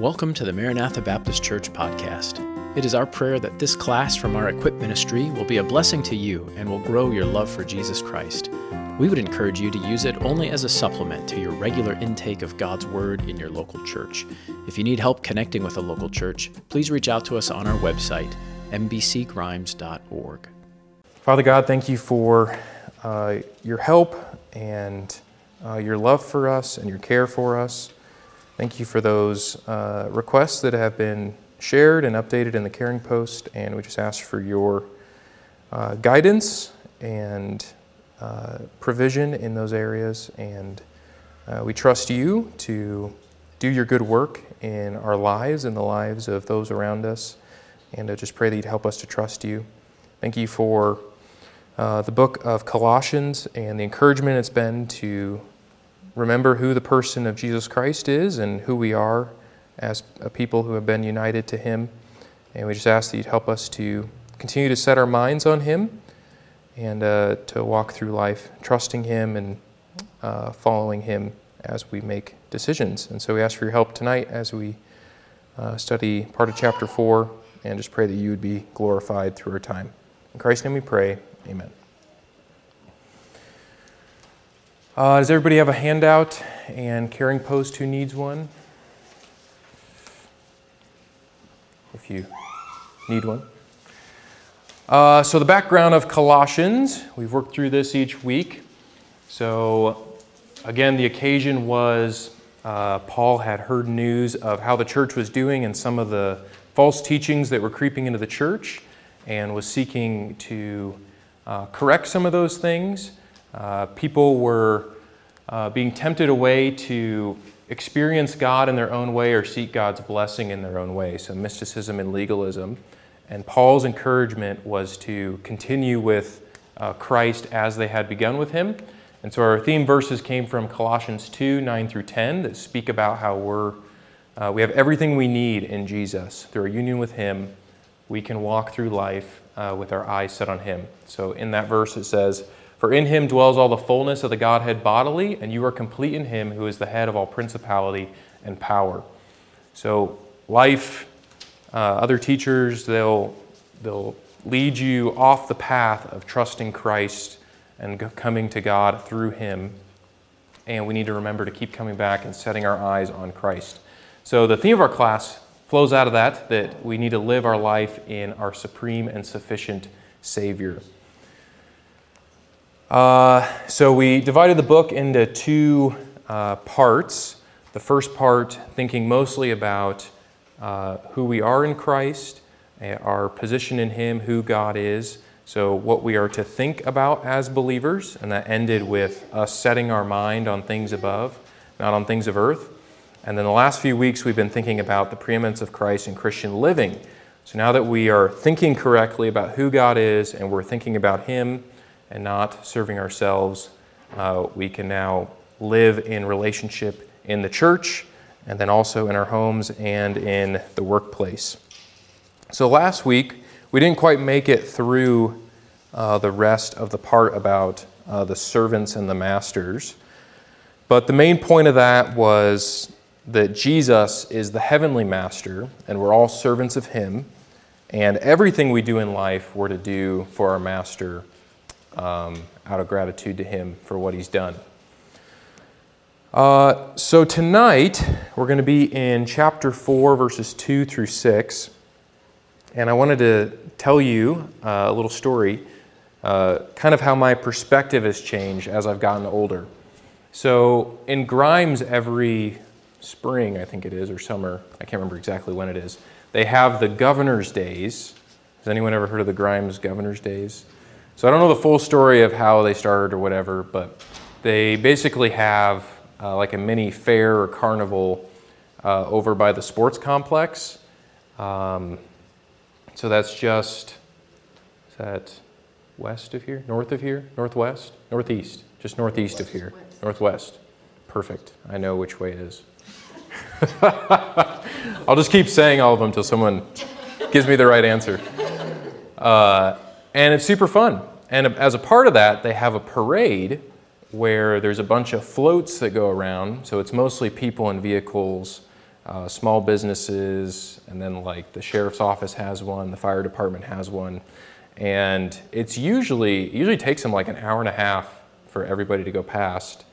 Welcome to the Maranatha Baptist Church podcast. It is our prayer that this class from our Equip ministry will be a blessing to you and will grow your love for Jesus Christ. We would encourage you to use it only as a supplement to your regular intake of God's Word in your local church. If you need help connecting with a local church, please reach out to us on our website, mbcgrimes.org. Father God, thank you for uh, your help and uh, your love for us and your care for us. Thank you for those uh, requests that have been shared and updated in the Caring Post, and we just ask for your uh, guidance and uh, provision in those areas. And uh, we trust you to do your good work in our lives and the lives of those around us. And I just pray that you'd help us to trust you. Thank you for uh, the book of Colossians and the encouragement it's been to remember who the person of Jesus Christ is and who we are as a people who have been united to Him. And we just ask that you'd help us to continue to set our minds on Him and uh, to walk through life trusting Him and uh, following Him as we make decisions. And so we ask for your help tonight as we uh, study part of chapter 4 and just pray that you would be glorified through our time. In Christ's name we pray. Amen. Uh, does everybody have a handout and caring post who needs one? If you need one. Uh, so, the background of Colossians, we've worked through this each week. So, again, the occasion was uh, Paul had heard news of how the church was doing and some of the false teachings that were creeping into the church and was seeking to uh, correct some of those things. Uh, people were uh, being tempted away to experience God in their own way or seek God's blessing in their own way. So, mysticism and legalism. And Paul's encouragement was to continue with uh, Christ as they had begun with him. And so, our theme verses came from Colossians 2 9 through 10 that speak about how we're, uh, we have everything we need in Jesus. Through our union with him, we can walk through life uh, with our eyes set on him. So, in that verse, it says, for in him dwells all the fullness of the Godhead bodily, and you are complete in him who is the head of all principality and power. So, life, uh, other teachers, they'll, they'll lead you off the path of trusting Christ and coming to God through him. And we need to remember to keep coming back and setting our eyes on Christ. So, the theme of our class flows out of that that we need to live our life in our supreme and sufficient Savior. Uh, so we divided the book into two uh, parts. The first part, thinking mostly about uh, who we are in Christ, uh, our position in Him, who God is. So, what we are to think about as believers, and that ended with us setting our mind on things above, not on things of earth. And then the last few weeks, we've been thinking about the preeminence of Christ in Christian living. So, now that we are thinking correctly about who God is and we're thinking about Him, and not serving ourselves, uh, we can now live in relationship in the church and then also in our homes and in the workplace. So last week, we didn't quite make it through uh, the rest of the part about uh, the servants and the masters. But the main point of that was that Jesus is the heavenly master, and we're all servants of him. And everything we do in life, we're to do for our master um, out of gratitude to him for what he's done. Uh, so tonight, we're going to be in chapter 4, verses 2 through 6. And I wanted to tell you uh, a little story, uh, kind of how my perspective has changed as I've gotten older. So in Grimes, every spring, I think it is, or summer, I can't remember exactly when it is, they have the Governor's Days. Has anyone ever heard of the Grimes Governor's Days? So I don't know the full story of how they started or whatever, but they basically have uh, like a mini fair or carnival uh, over by the sports complex. Um, so that's just, is that west of here? North of here? Northwest? Northeast? Just northeast of here. Northwest. Perfect. I know which way it is. I'll just keep saying all of them until someone gives me the right answer. Uh, and it's super fun. And as a part of that, they have a parade where there's a bunch of floats that go around. So it's mostly people and vehicles uh, small businesses, and then like the sheriff's office has one, the fire department has one, and it's usually it usually takes them like an hour and a half for everybody to go past,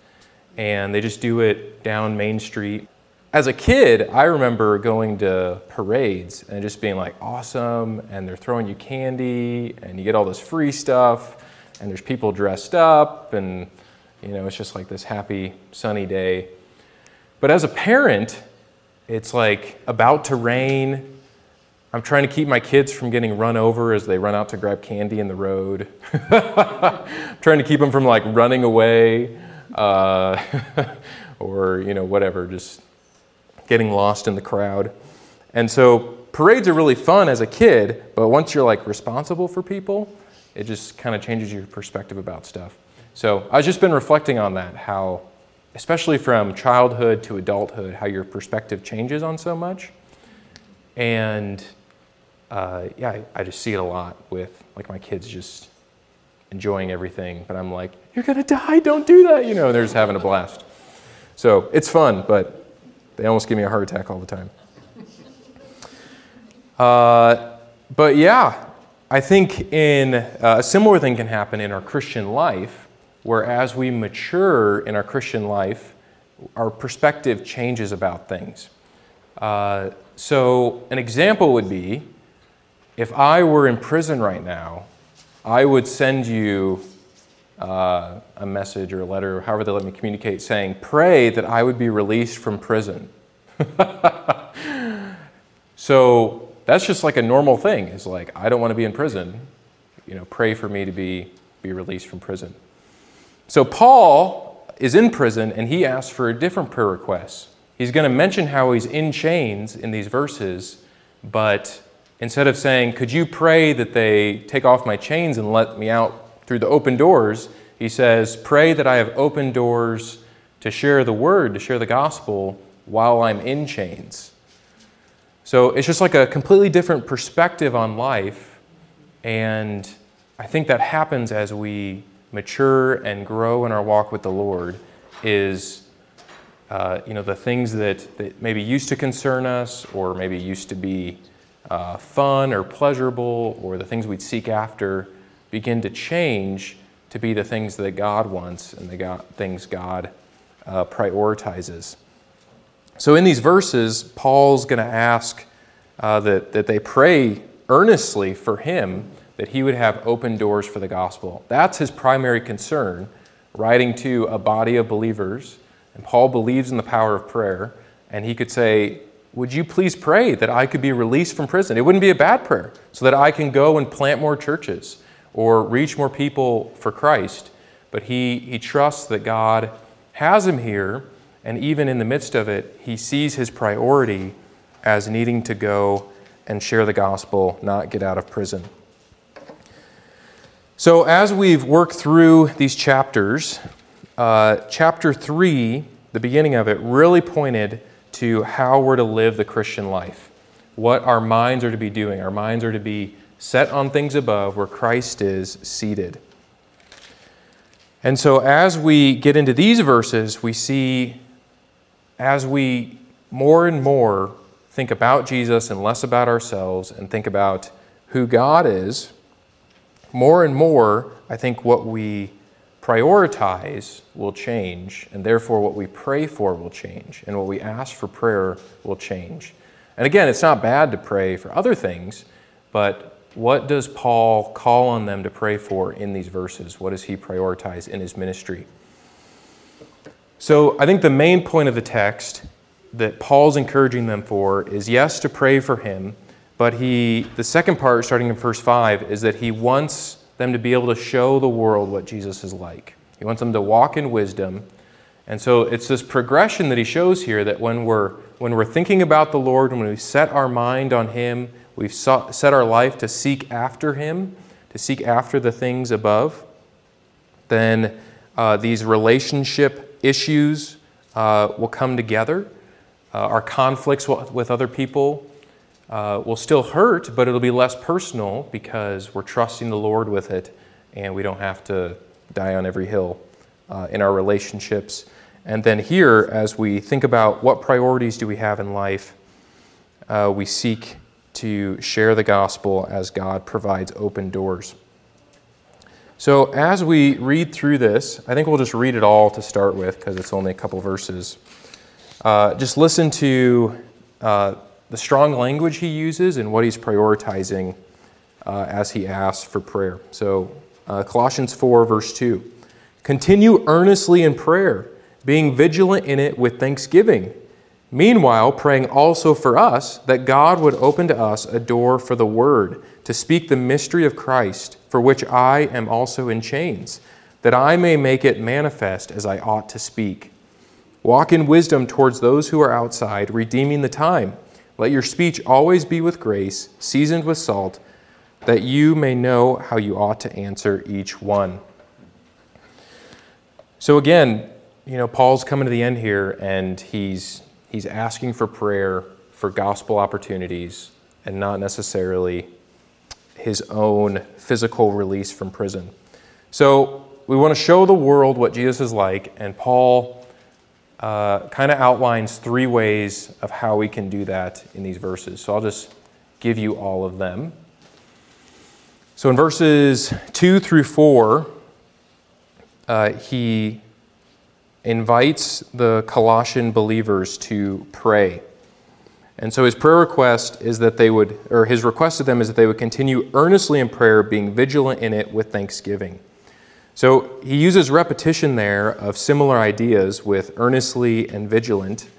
and they just do it down Main Street. As a kid, I remember going to parades and just being like awesome, and they're throwing you candy, and you get all this free stuff, and there's people dressed up, and you know it's just like this happy sunny day. But as a parent, it's like about to rain. I'm trying to keep my kids from getting run over as they run out to grab candy in the road. trying to keep them from like running away uh, or, you know, whatever, just getting lost in the crowd. And so parades are really fun as a kid, but once you're like responsible for people, it just kind of changes your perspective about stuff. So I've just been reflecting on that, how especially from childhood to adulthood, how your perspective changes on so much. And uh, yeah, I, I, just see it a lot with like my kids just enjoying everything, but I'm like, you're gonna die, don't do that, you know, and they're just having a blast. So it's fun, but they almost give me a heart attack all the time. Uh, but yeah, I think in uh, a similar thing can happen in our Christian life where as we mature in our Christian life, our perspective changes about things. Uh, so, an example would be if I were in prison right now, I would send you uh, a message or a letter, or however they let me communicate, saying, Pray that I would be released from prison. so, that's just like a normal thing. Is like, I don't want to be in prison. You know, pray for me to be, be released from prison. So Paul is in prison and he asks for a different prayer request. He's going to mention how he's in chains in these verses, but instead of saying, Could you pray that they take off my chains and let me out through the open doors? He says, Pray that I have open doors to share the word, to share the gospel while I'm in chains. So it's just like a completely different perspective on life. And I think that happens as we mature and grow in our walk with the Lord is uh, you know the things that, that maybe used to concern us or maybe used to be uh, fun or pleasurable or the things we'd seek after begin to change to be the things that God wants and the God, things God uh, prioritizes. So in these verses, Paul's going to ask uh, that, that they pray earnestly for him that he would have open doors for the gospel. That's his primary concern, writing to a body of believers. And Paul believes in the power of prayer. And he could say, Would you please pray that I could be released from prison? It wouldn't be a bad prayer, so that I can go and plant more churches or reach more people for Christ. But he, he trusts that God has him here. And even in the midst of it, he sees his priority as needing to go and share the gospel, not get out of prison. So, as we've worked through these chapters, uh, chapter 3, the beginning of it, really pointed to how we're to live the Christian life, what our minds are to be doing. Our minds are to be set on things above where Christ is seated. And so, as we get into these verses, we see as we more and more think about Jesus and less about ourselves and think about who God is more and more, I think what we prioritize will change, and therefore what we pray for will change, and what we ask for prayer will change. And again, it's not bad to pray for other things, but what does Paul call on them to pray for in these verses? What does he prioritize in his ministry? So I think the main point of the text that Paul's encouraging them for is yes, to pray for him but he, the second part, starting in verse 5, is that he wants them to be able to show the world what Jesus is like. He wants them to walk in wisdom. And so it's this progression that he shows here that when we're, when we're thinking about the Lord, when we set our mind on him, we've set our life to seek after him, to seek after the things above, then uh, these relationship issues uh, will come together. Uh, our conflicts with other people uh, will still hurt, but it'll be less personal because we're trusting the Lord with it and we don't have to die on every hill uh, in our relationships. And then here, as we think about what priorities do we have in life, uh, we seek to share the gospel as God provides open doors. So, as we read through this, I think we'll just read it all to start with because it's only a couple verses. Uh, just listen to uh, the strong language he uses and what he's prioritizing uh, as he asks for prayer. So, uh, Colossians 4, verse 2 Continue earnestly in prayer being vigilant in it with thanksgiving. Meanwhile, praying also for us that God would open to us a door for the word to speak the mystery of Christ, for which I am also in chains, that I may make it manifest as I ought to speak. Walk in wisdom towards those who are outside, redeeming the time. Let your speech always be with grace, seasoned with salt, that you may know how you ought to answer each one. So, again, you know, Paul's coming to the end here and he's, he's asking for prayer for gospel opportunities and not necessarily his own physical release from prison. So we want to show the world what Jesus is like, and Paul uh, kind of outlines three ways of how we can do that in these verses. So I'll just give you all of them. So in verses 2 through 4, uh, he invites the Colossian believers to pray. And so his prayer request is that they would, or his request to them is that they would continue earnestly in prayer, being vigilant in it with thanksgiving. So he uses repetition there of similar ideas with earnestly and vigilant.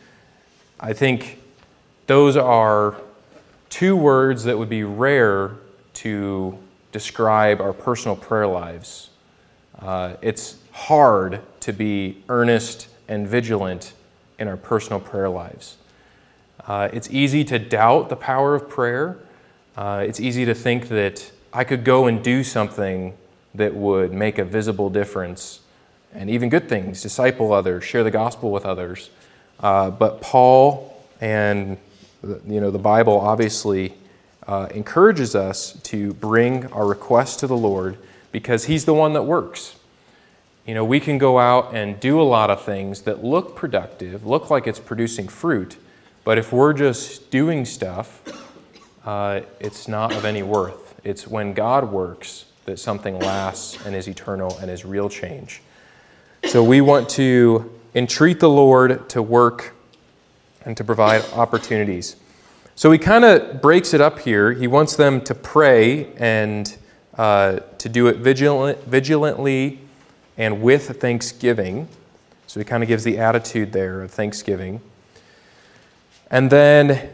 I think those are two words that would be rare to describe our personal prayer lives. Uh, it's hard to be earnest and vigilant in our personal prayer lives. Uh, it's easy to doubt the power of prayer. Uh, it's easy to think that I could go and do something that would make a visible difference and even good things, disciple others, share the gospel with others. Uh, but Paul and you know the Bible obviously uh, encourages us to bring our requests to the Lord because He's the one that works. You know, we can go out and do a lot of things that look productive, look like it's producing fruit, but if we're just doing stuff, uh, it's not of any worth. It's when God works that something lasts and is eternal and is real change. So we want to entreat the Lord to work and to provide opportunities. So he kind of breaks it up here. He wants them to pray and uh, to do it vigilant, vigilantly and with thanksgiving. So he kind of gives the attitude there of thanksgiving. And then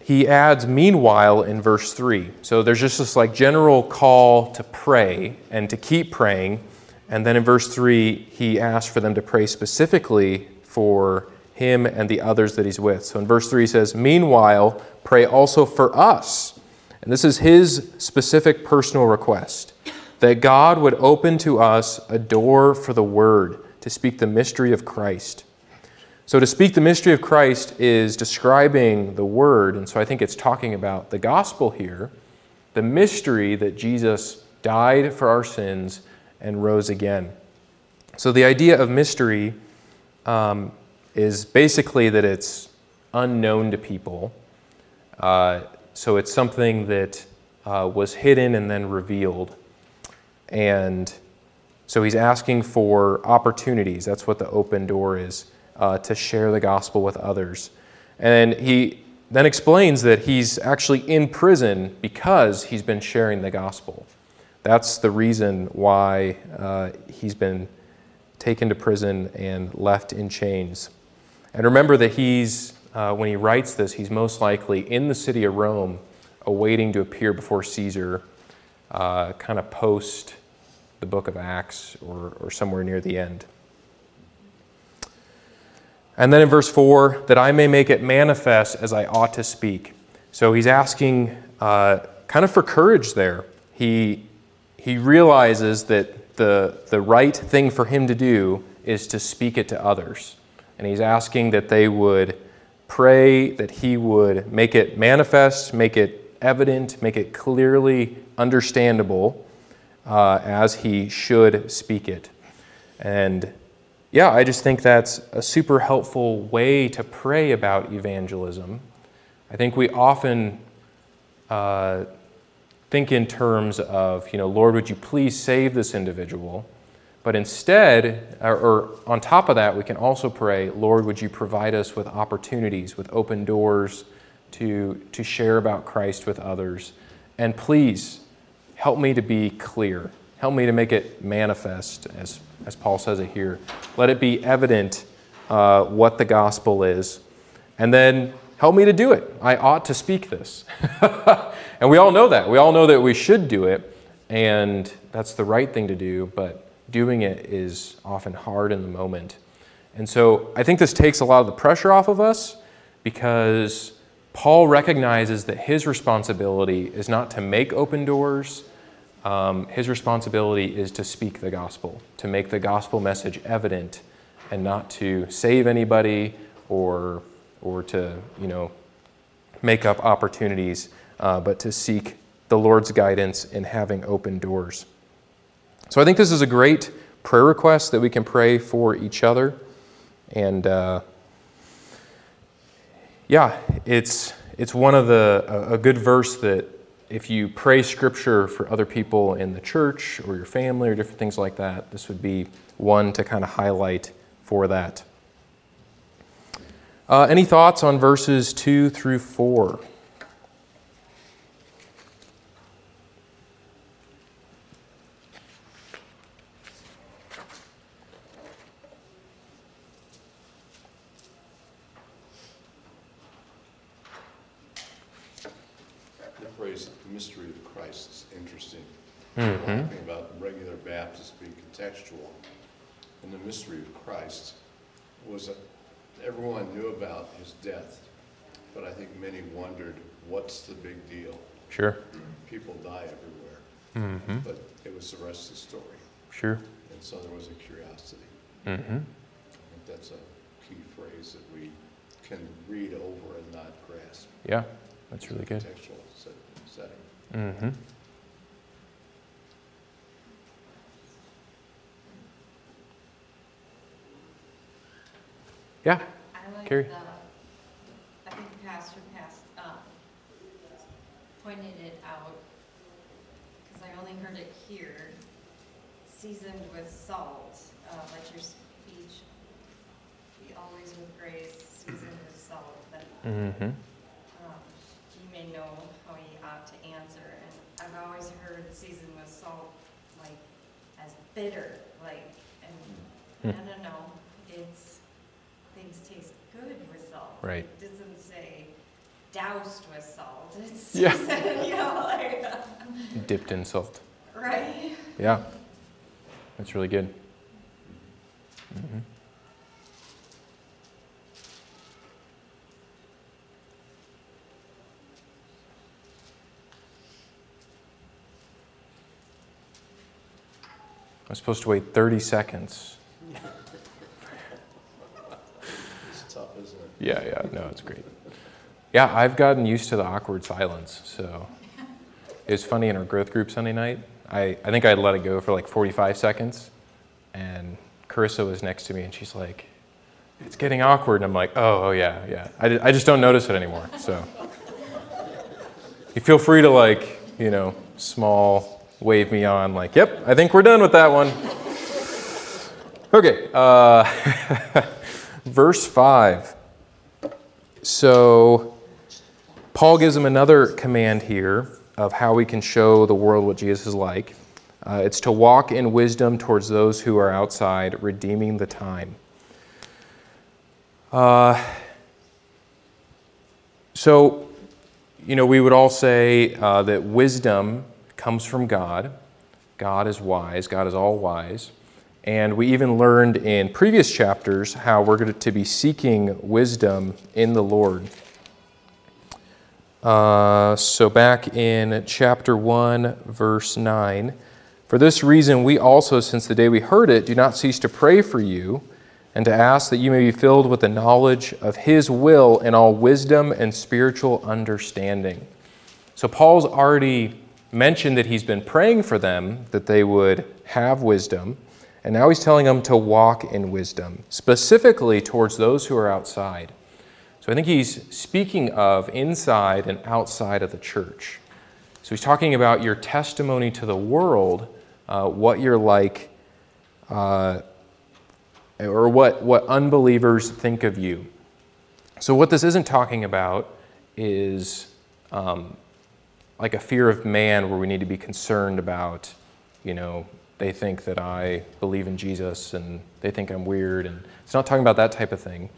he adds, meanwhile, in verse 3. So there's just this like general call to pray and to keep praying. And then in verse 3, he asks for them to pray specifically for him and the others that he's with. So in verse 3, he says, Meanwhile, pray also for us. And this is his specific personal request that God would open to us a door for the Word to speak the mystery of Christ. So, to speak the mystery of Christ is describing the Word, and so I think it's talking about the gospel here, the mystery that Jesus died for our sins and rose again. So, the idea of mystery um, is basically that it's unknown to people. Uh, so, it's something that uh, was hidden and then revealed. And so he's asking for opportunities. That's what the open door is uh, to share the gospel with others. And he then explains that he's actually in prison because he's been sharing the gospel. That's the reason why uh, he's been taken to prison and left in chains. And remember that he's, uh, when he writes this, he's most likely in the city of Rome, awaiting to appear before Caesar, uh, kind of post the book of Acts or, or somewhere near the end. And then in verse 4, that I may make it manifest as I ought to speak. So he's asking uh, kind of for courage there. He, he realizes that the, the right thing for him to do is to speak it to others. And he's asking that they would pray, that he would make it manifest, make it evident, make it clearly understandable uh, as he should speak it. And yeah, I just think that's a super helpful way to pray about evangelism. I think we often uh, think in terms of, you know, Lord, would you please save this individual? But instead, or, or, on top of that, we can also pray, Lord, would you provide us with opportunities, with open doors to, to share about Christ with others? And please help me to be clear. Help me to make it manifest, as, as Paul says it here. Let it be evident uh, what the gospel is. And then help me to do it. I ought to speak this. and we all know that. We all know that we should do it. And that's the right thing to do. But doing it is often hard in the moment. And so I think this takes a lot of the pressure off of us because Paul recognizes that his responsibility is not to make open doors. Um, his responsibility is to speak the gospel, to make the gospel message evident, and not to save anybody or, or to, you know, make up opportunities, uh, but to seek the Lord's guidance in having open doors. So I think this is a great prayer request that we can pray for each other. And uh, yeah, it's, it's one of the, a, good verse that if you pray scripture for other people in the church or your family or different things like that, this would be one to kind of highlight for that. Uh, any thoughts on verses 2 through 4? Mystery of Christ was that everyone knew about his death, but I think many wondered, what's the big deal? Sure. People die everywhere, mm-hmm. but it was the rest of the story. Sure. And so there was a curiosity. Mm-hmm. I think that's a key phrase that we can read over and not grasp. Yeah, that's really good. Contextual setting. Mm-hmm. Yeah. I like Carrie? the, I think the Pastor passed, um, pointed it out, because I only heard it here, seasoned with salt, uh, like your speech, be always with grace, seasoned with salt, that, Mm-hmm. um, you may know how you ought to answer, and I've always heard seasoned with salt, like, as bitter, like, and, Hmm. no, no, no, it's, things taste good with salt. Right. It doesn't say doused with salt, it's, Yeah. you know, like, Dipped in salt. right? Yeah. That's really good. Mm-hmm. I'm supposed to wait 30 seconds. It's tough, isn't it? Yeah, yeah, no, it's great. Yeah, I've gotten used to the awkward silence. So it was funny in our growth group Sunday night. I, I think I let it go for like 45 seconds. And Carissa was next to me and she's like, it's getting awkward. And I'm like, oh, oh yeah, yeah. I, I just don't notice it anymore. So you feel free to like, you know, small wave me on, like, yep, I think we're done with that one. Okay, uh, verse 5. So, Paul gives him another command here of how we can show the world what Jesus is like. Uh, it's to walk in wisdom towards those who are outside, redeeming the time. Uh, so, you know, we would all say uh, that wisdom comes from God. God is wise, God is all wise. And we even learned in previous chapters how we're going to be seeking wisdom in the Lord. Uh, so, back in chapter 1, verse 9, for this reason, we also, since the day we heard it, do not cease to pray for you and to ask that you may be filled with the knowledge of His will in all wisdom and spiritual understanding. So, Paul's already mentioned that he's been praying for them that they would have wisdom. And now he's telling them to walk in wisdom, specifically towards those who are outside. So I think he's speaking of inside and outside of the church. So he's talking about your testimony to the world, uh, what you're like, uh, or what, what unbelievers think of you. So, what this isn't talking about is um, like a fear of man where we need to be concerned about, you know, they think that I believe in Jesus and they think I'm weird. And it's not talking about that type of thing.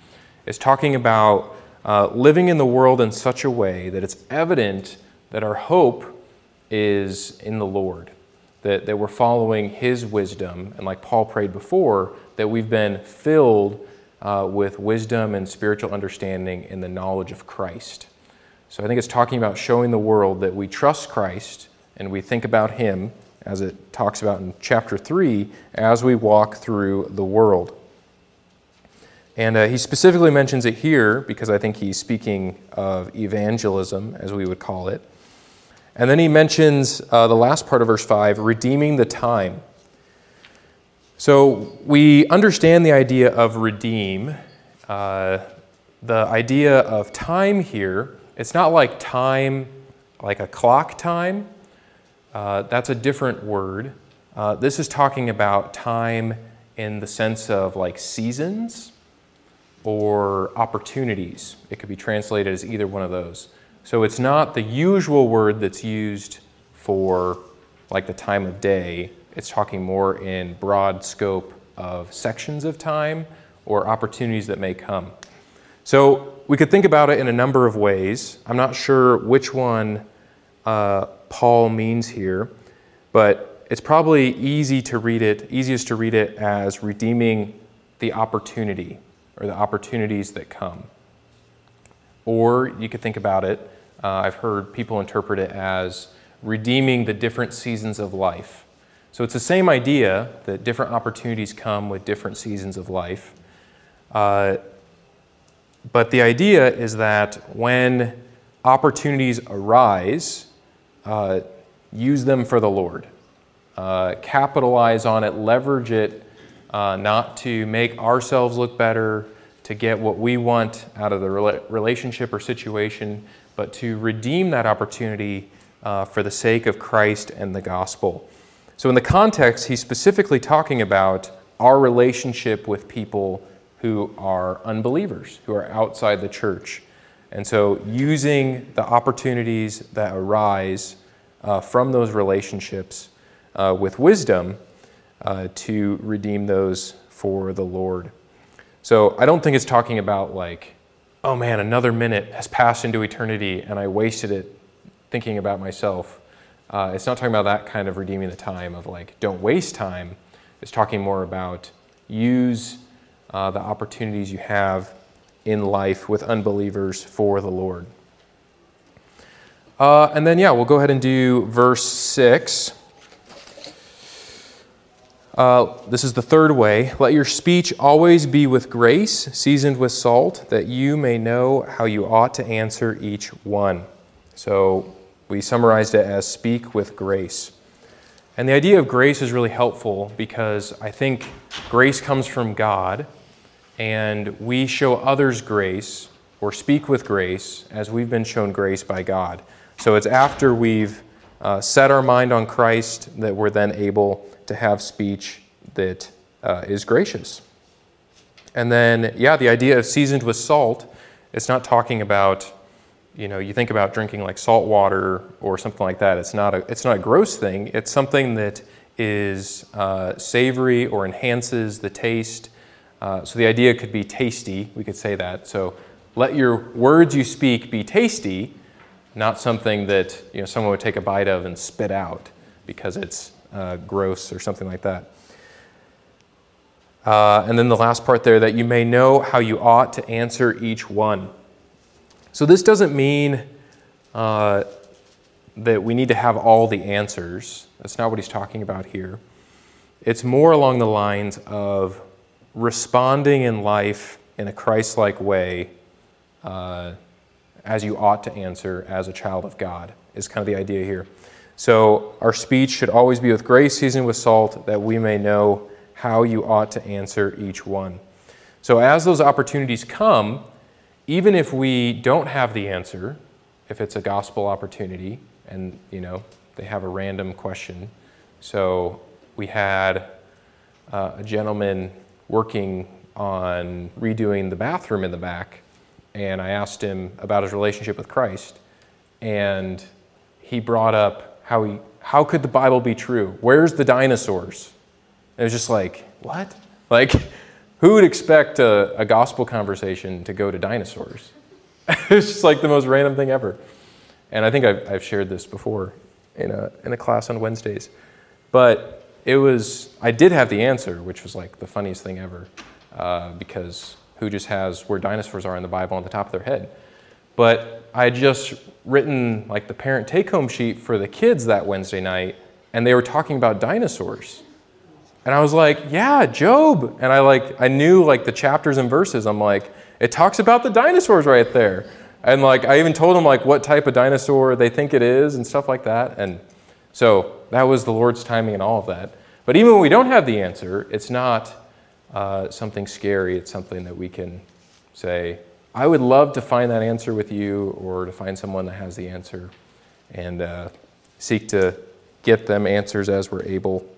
It's talking about uh, living in the world in such a way that it's evident that our hope is in the Lord, that, that we're following His wisdom. And like Paul prayed before, that we've been filled uh, with wisdom and spiritual understanding in the knowledge of Christ. So I think it's talking about showing the world that we trust Christ and we think about Him, as it talks about in chapter 3, as we walk through the world. And uh, he specifically mentions it here because I think he's speaking of evangelism, as we would call it. And then he mentions uh, the last part of verse 5 redeeming the time. So we understand the idea of redeem. Uh, the idea of time here, it's not like time, like a clock time. Uh, that's a different word. Uh, this is talking about time in the sense of like seasons or opportunities. It could be translated as either one of those. So it's not the usual word that's used for like the time of day it's talking more in broad scope of sections of time or opportunities that may come. So we could think about it in a number of ways. I'm not sure which one uh, Paul means here, but it's probably easy to read it, easiest to read it as redeeming the opportunity or the opportunities that come. Or you could think about it, uh, I've heard people interpret it as redeeming the different seasons of life. So it's the same idea that different opportunities come with different seasons of life. Uh, but the idea is that when opportunities arise, uh, use them for the Lord. Uh, capitalize on it, leverage it, uh, not to make ourselves look better, to get what we want out of the relationship or situation, but to redeem that opportunity uh, for the sake of Christ and the gospel. So, in the context, he's specifically talking about our relationship with people who are unbelievers, who are outside the church. And so, using the opportunities that arise uh, from those relationships uh, with wisdom uh, to redeem those for the Lord. So, I don't think it's talking about like, oh man, another minute has passed into eternity and I wasted it thinking about myself. Uh, it's not talking about that kind of redeeming the time of like, don't waste time. It's talking more about use uh, the opportunities you have in life with unbelievers for the Lord. Uh, and then, yeah, we'll go ahead and do verse 6. Uh, this is the third way. Let your speech always be with grace, seasoned with salt, that you may know how you ought to answer each one. So, we summarized it as speak with grace. And the idea of grace is really helpful because I think grace comes from God, and we show others grace or speak with grace as we've been shown grace by God. So it's after we've uh, set our mind on Christ that we're then able to have speech that uh, is gracious. And then, yeah, the idea of seasoned with salt, it's not talking about you know, you think about drinking like salt water or something like that. It's not a, it's not a gross thing. It's something that is uh, savory or enhances the taste. Uh, so the idea could be tasty. We could say that. So let your words you speak be tasty, not something that you know someone would take a bite of and spit out because it's uh, gross or something like that. Uh, and then the last part there that you may know how you ought to answer each one. So, this doesn't mean uh, that we need to have all the answers. That's not what he's talking about here. It's more along the lines of responding in life in a Christ like way uh, as you ought to answer as a child of God, is kind of the idea here. So, our speech should always be with grace, seasoned with salt, that we may know how you ought to answer each one. So, as those opportunities come, even if we don't have the answer, if it's a gospel opportunity and, you know, they have a random question. So, we had uh, a gentleman working on redoing the bathroom in the back, and I asked him about his relationship with Christ, and he brought up how he how could the Bible be true? Where's the dinosaurs? And it was just like, what? Like, who would expect a, a gospel conversation to go to dinosaurs? it's just like the most random thing ever. And I think I've, I've shared this before in a, in a class on Wednesdays. But it was, I did have the answer, which was like the funniest thing ever, uh, because who just has where dinosaurs are in the Bible on the top of their head? But I had just written like the parent take home sheet for the kids that Wednesday night, and they were talking about dinosaurs. And I was like, yeah, Job. And I like I knew like the chapters and verses. I'm like, it talks about the dinosaurs right there. And like I even told them like what type of dinosaur they think it is and stuff like that. And so that was the Lord's timing and all of that. But even when we don't have the answer, it's not uh, something scary. It's something that we can say, I would love to find that answer with you or to find someone that has the answer and uh, seek to get them answers as we're able.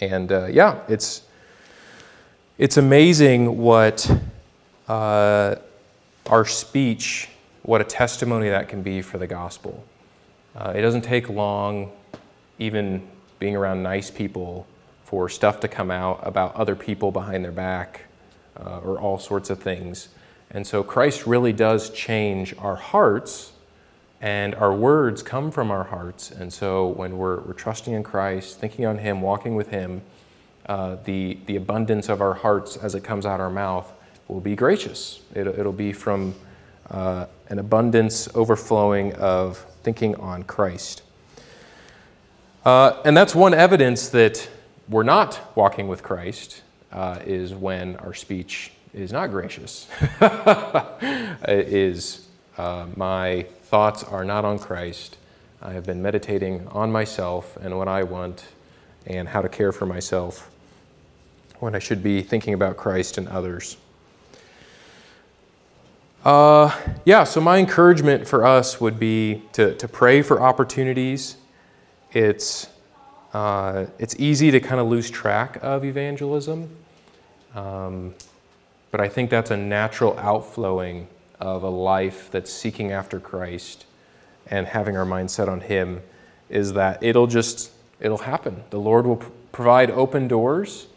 And uh, yeah, it's, it's amazing what uh, our speech, what a testimony that can be for the gospel. Uh, it doesn't take long, even being around nice people, for stuff to come out about other people behind their back uh, or all sorts of things. And so Christ really does change our hearts, and our words come from our hearts. And so when we're, we're trusting in Christ, thinking on Him, walking with Him, uh, the, the abundance of our hearts as it comes out our mouth will be gracious. It, it'll be from uh, an abundance overflowing of thinking on Christ. Uh, and that's one evidence that we're not walking with Christ, uh, is when our speech is not gracious. is uh, my thoughts are not on Christ. I have been meditating on myself and what I want and how to care for myself when I should be thinking about Christ and others. Uh, yeah, so my encouragement for us would be to, to pray for opportunities. It's, uh, it's easy to kind of lose track of evangelism. Um, but I think that's a natural outflowing of a life that's seeking after Christ and having our mind set on Him is that it'll just, it'll happen. The Lord will provide open doors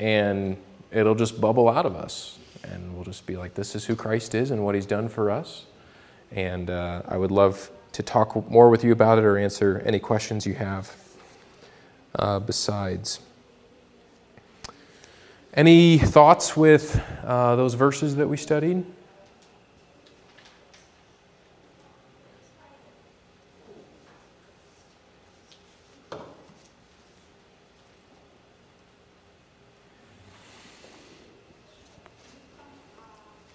and it'll just bubble out of us. And we'll just be like, this is who Christ is and what He's done for us. And uh, I would love to talk more with you about it or answer any questions you have uh, besides. Any thoughts with uh, those verses that we studied?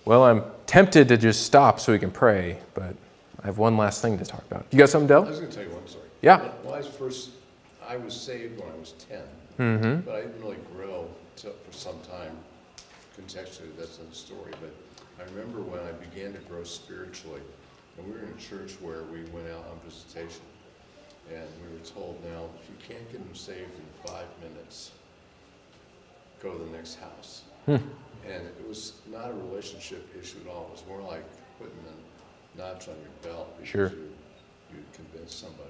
Well, I'm tempted to just stop so we can pray, but I have one last thing to talk about. You got something, Dell? I was going to tell you one story. Yeah. Why is first, I was saved when I was 10, Mm-hmm. but I didn't really grow till, for some time. Contextually, that's another story, but I remember when I began to grow spiritually, and we were in a church where we went out on visitation, and we were told, now, if you can't get them saved in five minutes, go to the next house. Hmm. And it was not a relationship issue at all. It was more like putting a notch on your belt because Sure. you, you convinced somebody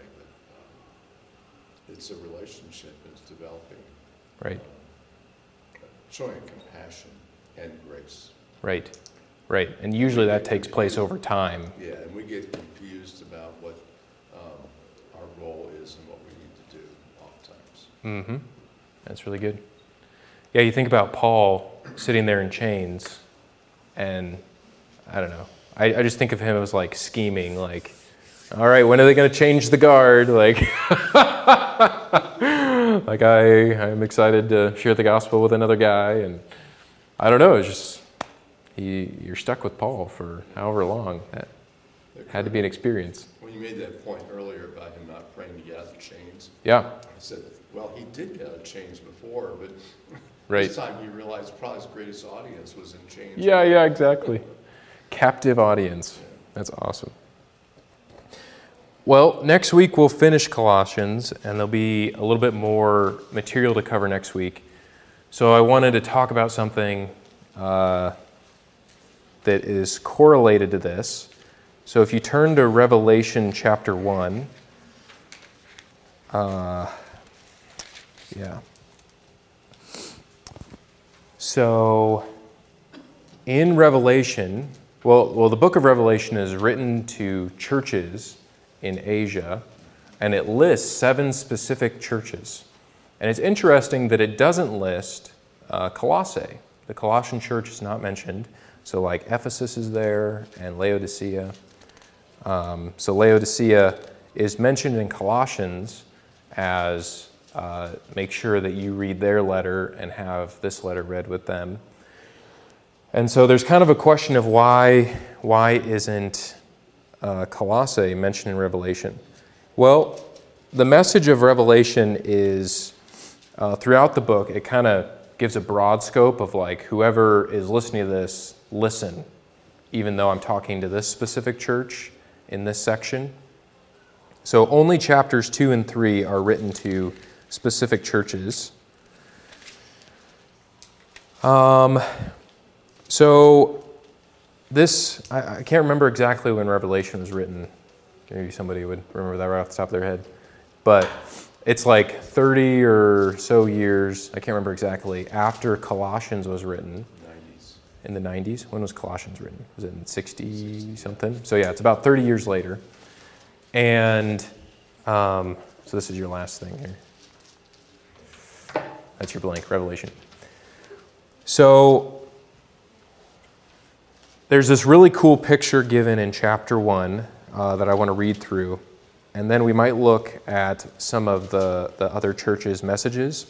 it's a relationship, it's developing, Right, showing compassion and grace. right, right. And usually that takes place over time. Yeah, and we get confused about what um, our role is and what we need to do oftentimes. Mm-hmm. That's really good. Yeah, you think about Paul sitting there in chains, and I don't know. I, I just think of him as like scheming, like, all right, when are they going to change the guard? Like, like I, I'm excited to share the gospel with another guy, and I don't know. It's just he, you're stuck with Paul for however long. That, had to be an experience. When you made that point earlier about him not praying to get out of the chains, Yeah, I said, well, he did get out of chains before, but right. this time he realized probably his greatest audience was in chains. Yeah, yeah, exactly. Captive audience. That's awesome. Well, next week we'll finish Colossians, and there'll be a little bit more material to cover next week. So I wanted to talk about something uh, that is correlated to this. So if you turn to Revelation chapter 1, uh, yeah. So in Revelation, well, well, the book of Revelation is written to churches in Asia, and it lists seven specific churches. And it's interesting that it doesn't list uh, Colossae. The Colossian church is not mentioned. So, like Ephesus is there and Laodicea. Um, so, Laodicea is mentioned in Colossians as uh, make sure that you read their letter and have this letter read with them. And so there's kind of a question of why, why isn't uh, Colossae mentioned in Revelation? Well, the message of Revelation is uh, throughout the book, it kind of gives a broad scope of like whoever is listening to this, listen, even though I'm talking to this specific church in this section. So only chapters 2 and 3 are written to specific churches. Um, so this, I, I, can't remember exactly when Revelation was written. Maybe somebody would remember that right off the top of their head. But it's like 30 or so years, I can't remember exactly, after Colossians was written. 90s. In the 90s? When was Colossians written? Was it in 60 something? So yeah, it's about 30 years later. And um, so this is your last thing here. That's your blank, Revelation. So there's this really cool picture given in chapter 1 uh, that I want to read through. And then we might look at some of the, the other churches' messages.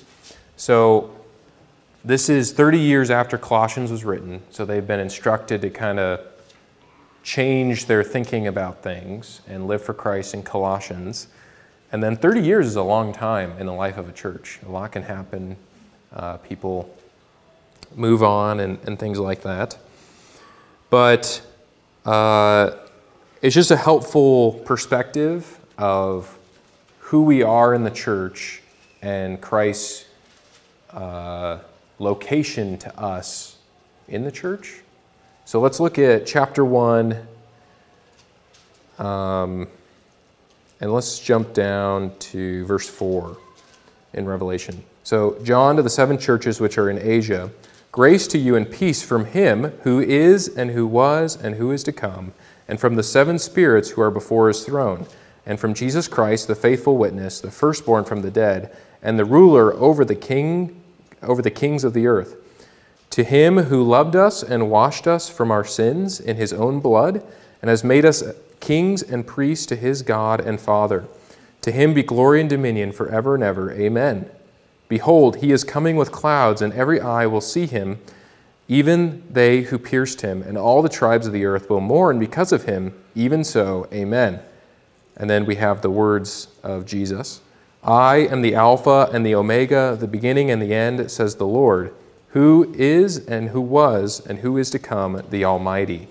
So this is 30 years after Colossians was written. So they've been instructed to kind of change their thinking about things and live for Christ in Colossians. And then 30 years is a long time in the life of a church. A lot can happen. Uh, people move on and, and things like that. But uh, it's just a helpful perspective of who we are in the church and Christ's uh, location to us in the church. So let's look at chapter 1. Um, and let's jump down to verse 4 in Revelation. So, John to the seven churches which are in Asia, grace to you and peace from him who is, and who was, and who is to come, and from the seven spirits who are before his throne, and from Jesus Christ, the faithful witness, the firstborn from the dead, and the ruler over the king over the kings of the earth. To him who loved us and washed us from our sins in his own blood, and has made us kings and priests to his God and Father. To him be glory and dominion forever and ever. Amen. Behold, he is coming with clouds, and every eye will see him, even they who pierced him, and all the tribes of the earth will mourn because of him. Even so, amen. And then we have the words of Jesus I am the Alpha and the Omega, the beginning and the end, says the Lord, who is and who was and who is to come, the Almighty.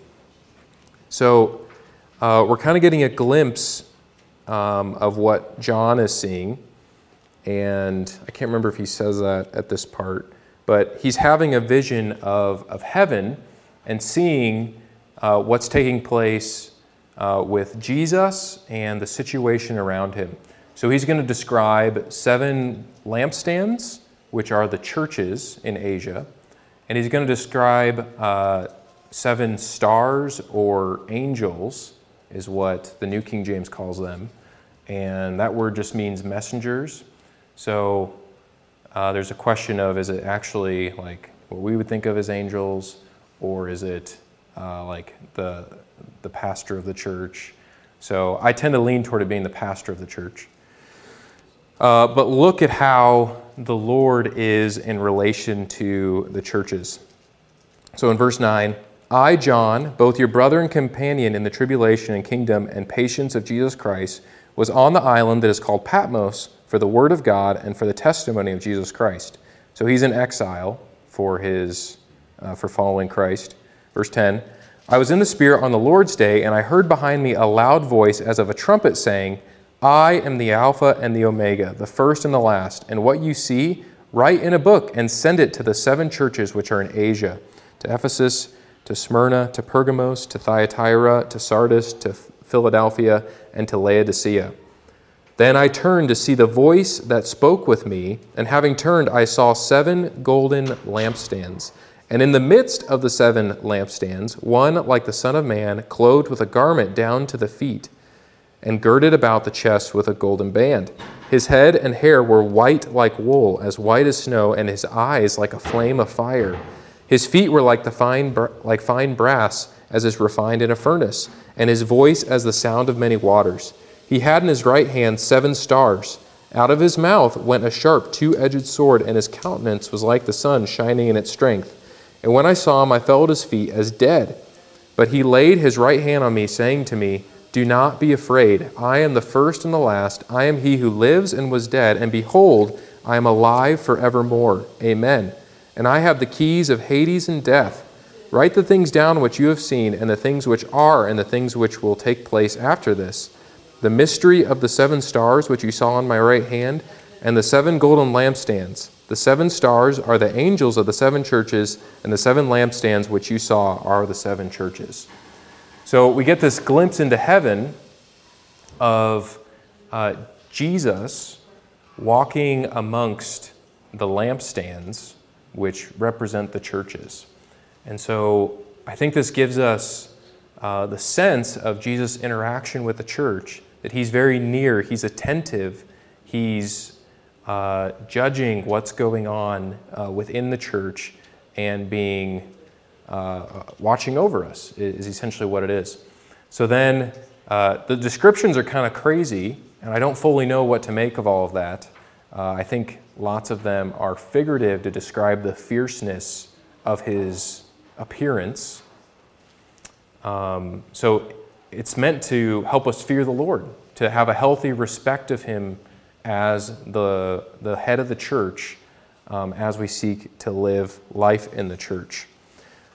So uh, we're kind of getting a glimpse um, of what John is seeing. And I can't remember if he says that at this part, but he's having a vision of, of heaven and seeing uh, what's taking place uh, with Jesus and the situation around him. So he's going to describe seven lampstands, which are the churches in Asia, and he's going to describe uh, seven stars or angels, is what the New King James calls them. And that word just means messengers. So uh, there's a question of is it actually like what we would think of as angels, or is it uh, like the, the pastor of the church? So I tend to lean toward it being the pastor of the church. Uh, but look at how the Lord is in relation to the churches. So in verse 9, I, John, both your brother and companion in the tribulation and kingdom and patience of Jesus Christ, was on the island that is called Patmos for the word of God and for the testimony of Jesus Christ. So he's in exile for his uh, for following Christ. Verse 10. I was in the Spirit on the Lord's day, and I heard behind me a loud voice as of a trumpet saying, I am the Alpha and the Omega, the first and the last. And what you see, write in a book and send it to the seven churches which are in Asia to Ephesus, to Smyrna, to Pergamos, to Thyatira, to Sardis, to Philadelphia, and to Laodicea. Then I turned to see the voice that spoke with me, and having turned, I saw seven golden lampstands. And in the midst of the seven lampstands, one like the Son of Man, clothed with a garment down to the feet, and girded about the chest with a golden band. His head and hair were white like wool, as white as snow, and his eyes like a flame of fire. His feet were like the fine like fine brass, as is refined in a furnace, and his voice as the sound of many waters. He had in his right hand seven stars. Out of his mouth went a sharp two edged sword, and his countenance was like the sun shining in its strength. And when I saw him, I fell at his feet as dead. But he laid his right hand on me, saying to me, Do not be afraid. I am the first and the last. I am he who lives and was dead, and behold, I am alive forevermore. Amen. And I have the keys of Hades and death. Write the things down which you have seen, and the things which are, and the things which will take place after this the mystery of the seven stars which you saw on my right hand, and the seven golden lampstands. The seven stars are the angels of the seven churches, and the seven lampstands which you saw are the seven churches. So we get this glimpse into heaven of uh, Jesus walking amongst the lampstands, which represent the churches. And so I think this gives us uh, the sense of Jesus' interaction with the church that he's very near, he's attentive, he's uh, judging what's going on uh, within the church and being uh, watching over us, is essentially what it is. So then uh, the descriptions are kind of crazy, and I don't fully know what to make of all of that. Uh, I think lots of them are figurative to describe the fierceness of his appearance. Um, so it's meant to help us fear the Lord, to have a healthy respect of Him as the, the head of the church um, as we seek to live life in the church.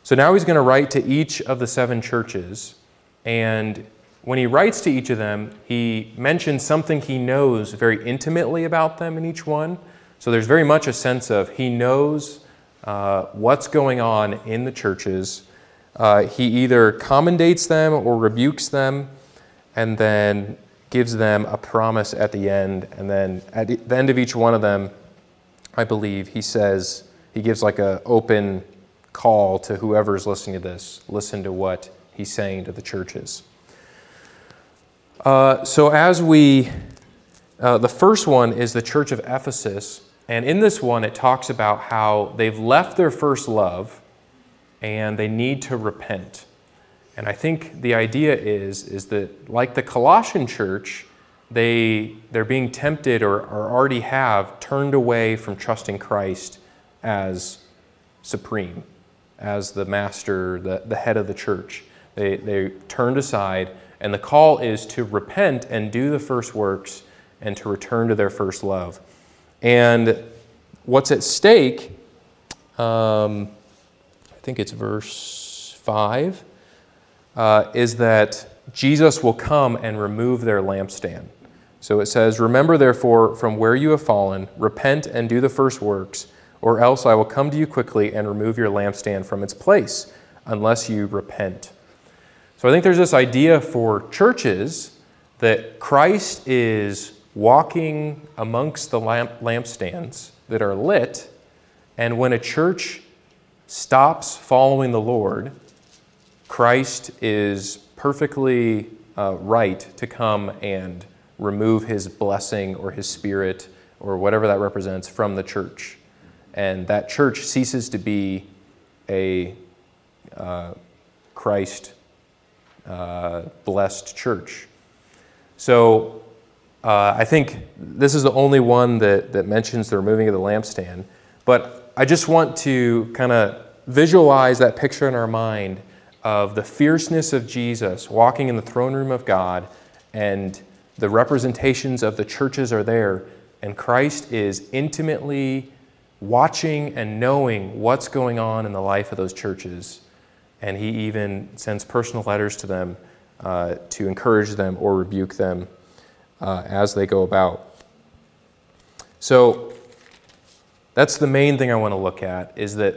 So now he's going to write to each of the seven churches. And when he writes to each of them, he mentions something he knows very intimately about them in each one. So there's very much a sense of he knows uh, what's going on in the churches uh, he either commendates them or rebukes them and then gives them a promise at the end. And then at the end of each one of them, I believe, he says, he gives like an open call to whoever's listening to this listen to what he's saying to the churches. Uh, so, as we, uh, the first one is the church of Ephesus. And in this one, it talks about how they've left their first love and they need to repent. And I think the idea is, is that, like the Colossian church, they, they're being tempted or, or already have turned away from trusting Christ as supreme, as the master, the, the head of the church. They, they turned aside, and the call is to repent and do the first works and to return to their first love. And what's at stake um, think it's verse 5, uh, is that Jesus will come and remove their lampstand. So it says, Remember therefore from where you have fallen, repent and do the first works, or else I will come to you quickly and remove your lampstand from its place, unless you repent. So I think there's this idea for churches that Christ is walking amongst the lamp, lampstands that are lit, and when a church stops following the Lord, Christ is perfectly uh, right to come and remove his blessing or his spirit or whatever that represents from the church. And that church ceases to be a uh, Christ uh, blessed church. So uh, I think this is the only one that, that mentions the removing of the lampstand. But I just want to kind of visualize that picture in our mind of the fierceness of Jesus walking in the throne room of God, and the representations of the churches are there, and Christ is intimately watching and knowing what's going on in the life of those churches. And he even sends personal letters to them uh, to encourage them or rebuke them uh, as they go about. So that's the main thing I want to look at is that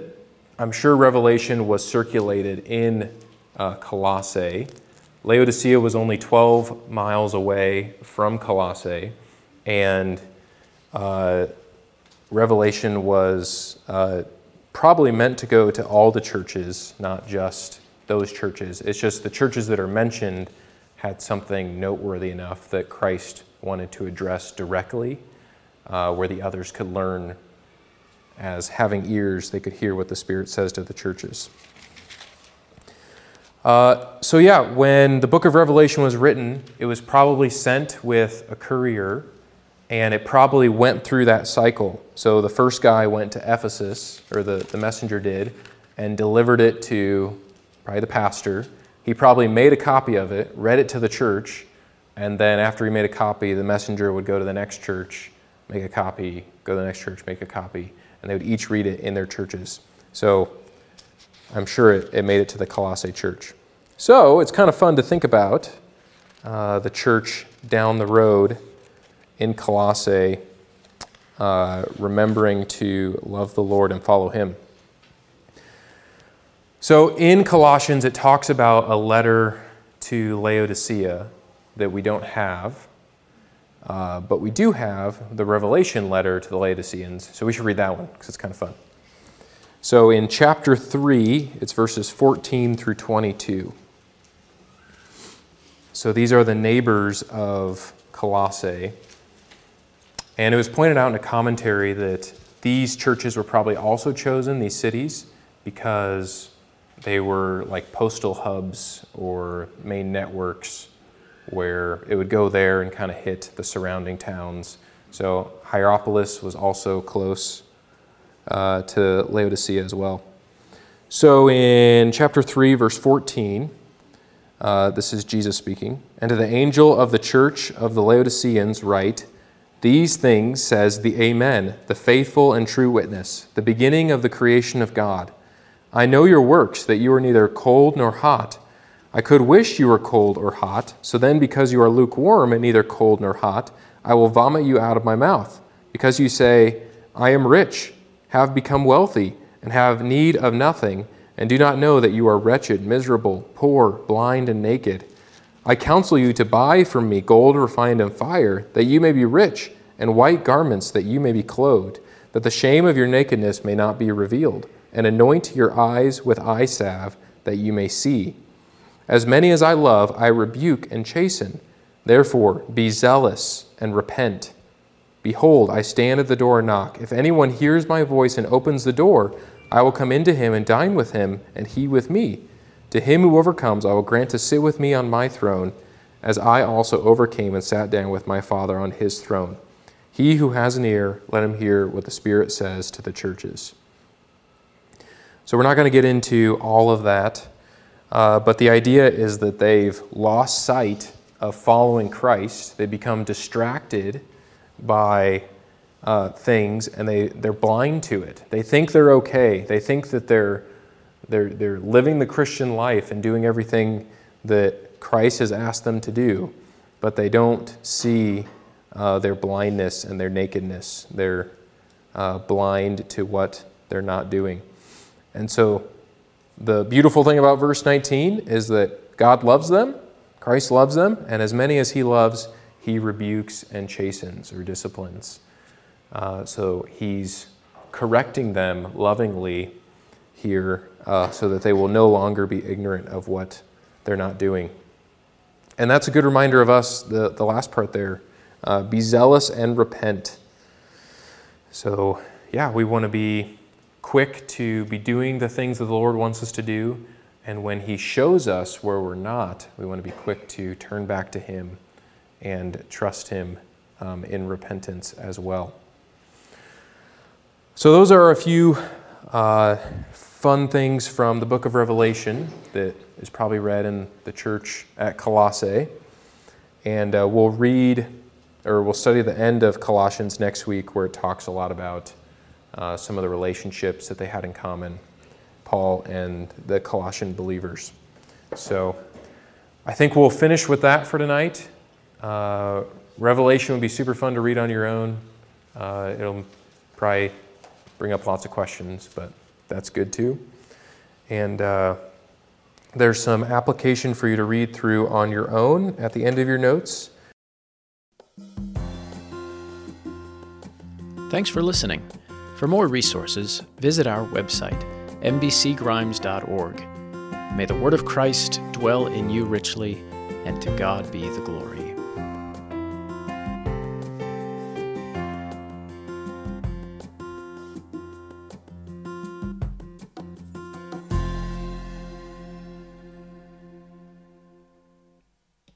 I'm sure Revelation was circulated in uh, Colossae. Laodicea was only 12 miles away from Colossae, and uh, Revelation was uh, probably meant to go to all the churches, not just those churches. It's just the churches that are mentioned had something noteworthy enough that Christ wanted to address directly, uh, where the others could learn as having ears, they could hear what the Spirit says to the churches. Uh, so, yeah, when the book of Revelation was written, it was probably sent with a courier and it probably went through that cycle. So, the first guy went to Ephesus, or the, the messenger did, and delivered it to probably the pastor. He probably made a copy of it, read it to the church, and then after he made a copy, the messenger would go to the next church, make a copy, go to the next church, make a copy, and they would each read it in their churches. So, I'm sure it, it made it to the Colossae church. So it's kind of fun to think about uh, the church down the road in Colossae, uh, remembering to love the Lord and follow Him. So in Colossians, it talks about a letter to Laodicea that we don't have, uh, but we do have the Revelation letter to the Laodiceans. So we should read that one because it's kind of fun. So in chapter 3, it's verses 14 through 22. So these are the neighbors of Colossae. And it was pointed out in a commentary that these churches were probably also chosen, these cities, because they were like postal hubs or main networks where it would go there and kind of hit the surrounding towns. So Hierapolis was also close uh, to Laodicea as well. So in chapter 3, verse 14, uh, this is Jesus speaking. And to the angel of the church of the Laodiceans, write These things says the Amen, the faithful and true witness, the beginning of the creation of God. I know your works, that you are neither cold nor hot. I could wish you were cold or hot. So then, because you are lukewarm and neither cold nor hot, I will vomit you out of my mouth. Because you say, I am rich have become wealthy, and have need of nothing, and do not know that you are wretched, miserable, poor, blind, and naked. I counsel you to buy from me gold refined in fire, that you may be rich, and white garments, that you may be clothed, that the shame of your nakedness may not be revealed, and anoint your eyes with eye salve, that you may see. As many as I love, I rebuke and chasten. Therefore, be zealous and repent. Behold, I stand at the door and knock. If anyone hears my voice and opens the door, I will come into him and dine with him, and he with me. To him who overcomes, I will grant to sit with me on my throne, as I also overcame and sat down with my Father on his throne. He who has an ear, let him hear what the Spirit says to the churches. So, we're not going to get into all of that, uh, but the idea is that they've lost sight of following Christ. They become distracted by uh, things and they, they're blind to it. They think they're okay. They think that they're, they're, they're living the Christian life and doing everything that Christ has asked them to do, but they don't see uh, their blindness and their nakedness. They're uh, blind to what they're not doing. And so, the beautiful thing about verse 19 is that God loves them, Christ loves them, and as many as He loves, he rebukes and chastens or disciplines. Uh, so he's correcting them lovingly here uh, so that they will no longer be ignorant of what they're not doing. And that's a good reminder of us, the, the last part there uh, be zealous and repent. So, yeah, we want to be quick to be doing the things that the Lord wants us to do. And when He shows us where we're not, we want to be quick to turn back to Him and trust Him um, in repentance as well. So, those are a few uh, fun things from the book of Revelation that is probably read in the church at Colossae. And uh, we'll read or we'll study the end of Colossians next week where it talks a lot about uh, some of the relationships that they had in common, Paul and the Colossian believers. So I think we'll finish with that for tonight. Uh, Revelation would be super fun to read on your own. Uh, it'll probably bring up lots of questions, but that's good too. And uh, there's some application for you to read through on your own at the end of your notes. Thanks for listening. For more resources, visit our website, mbcgrimes.org. May the word of Christ dwell in you richly, and to God be the glory.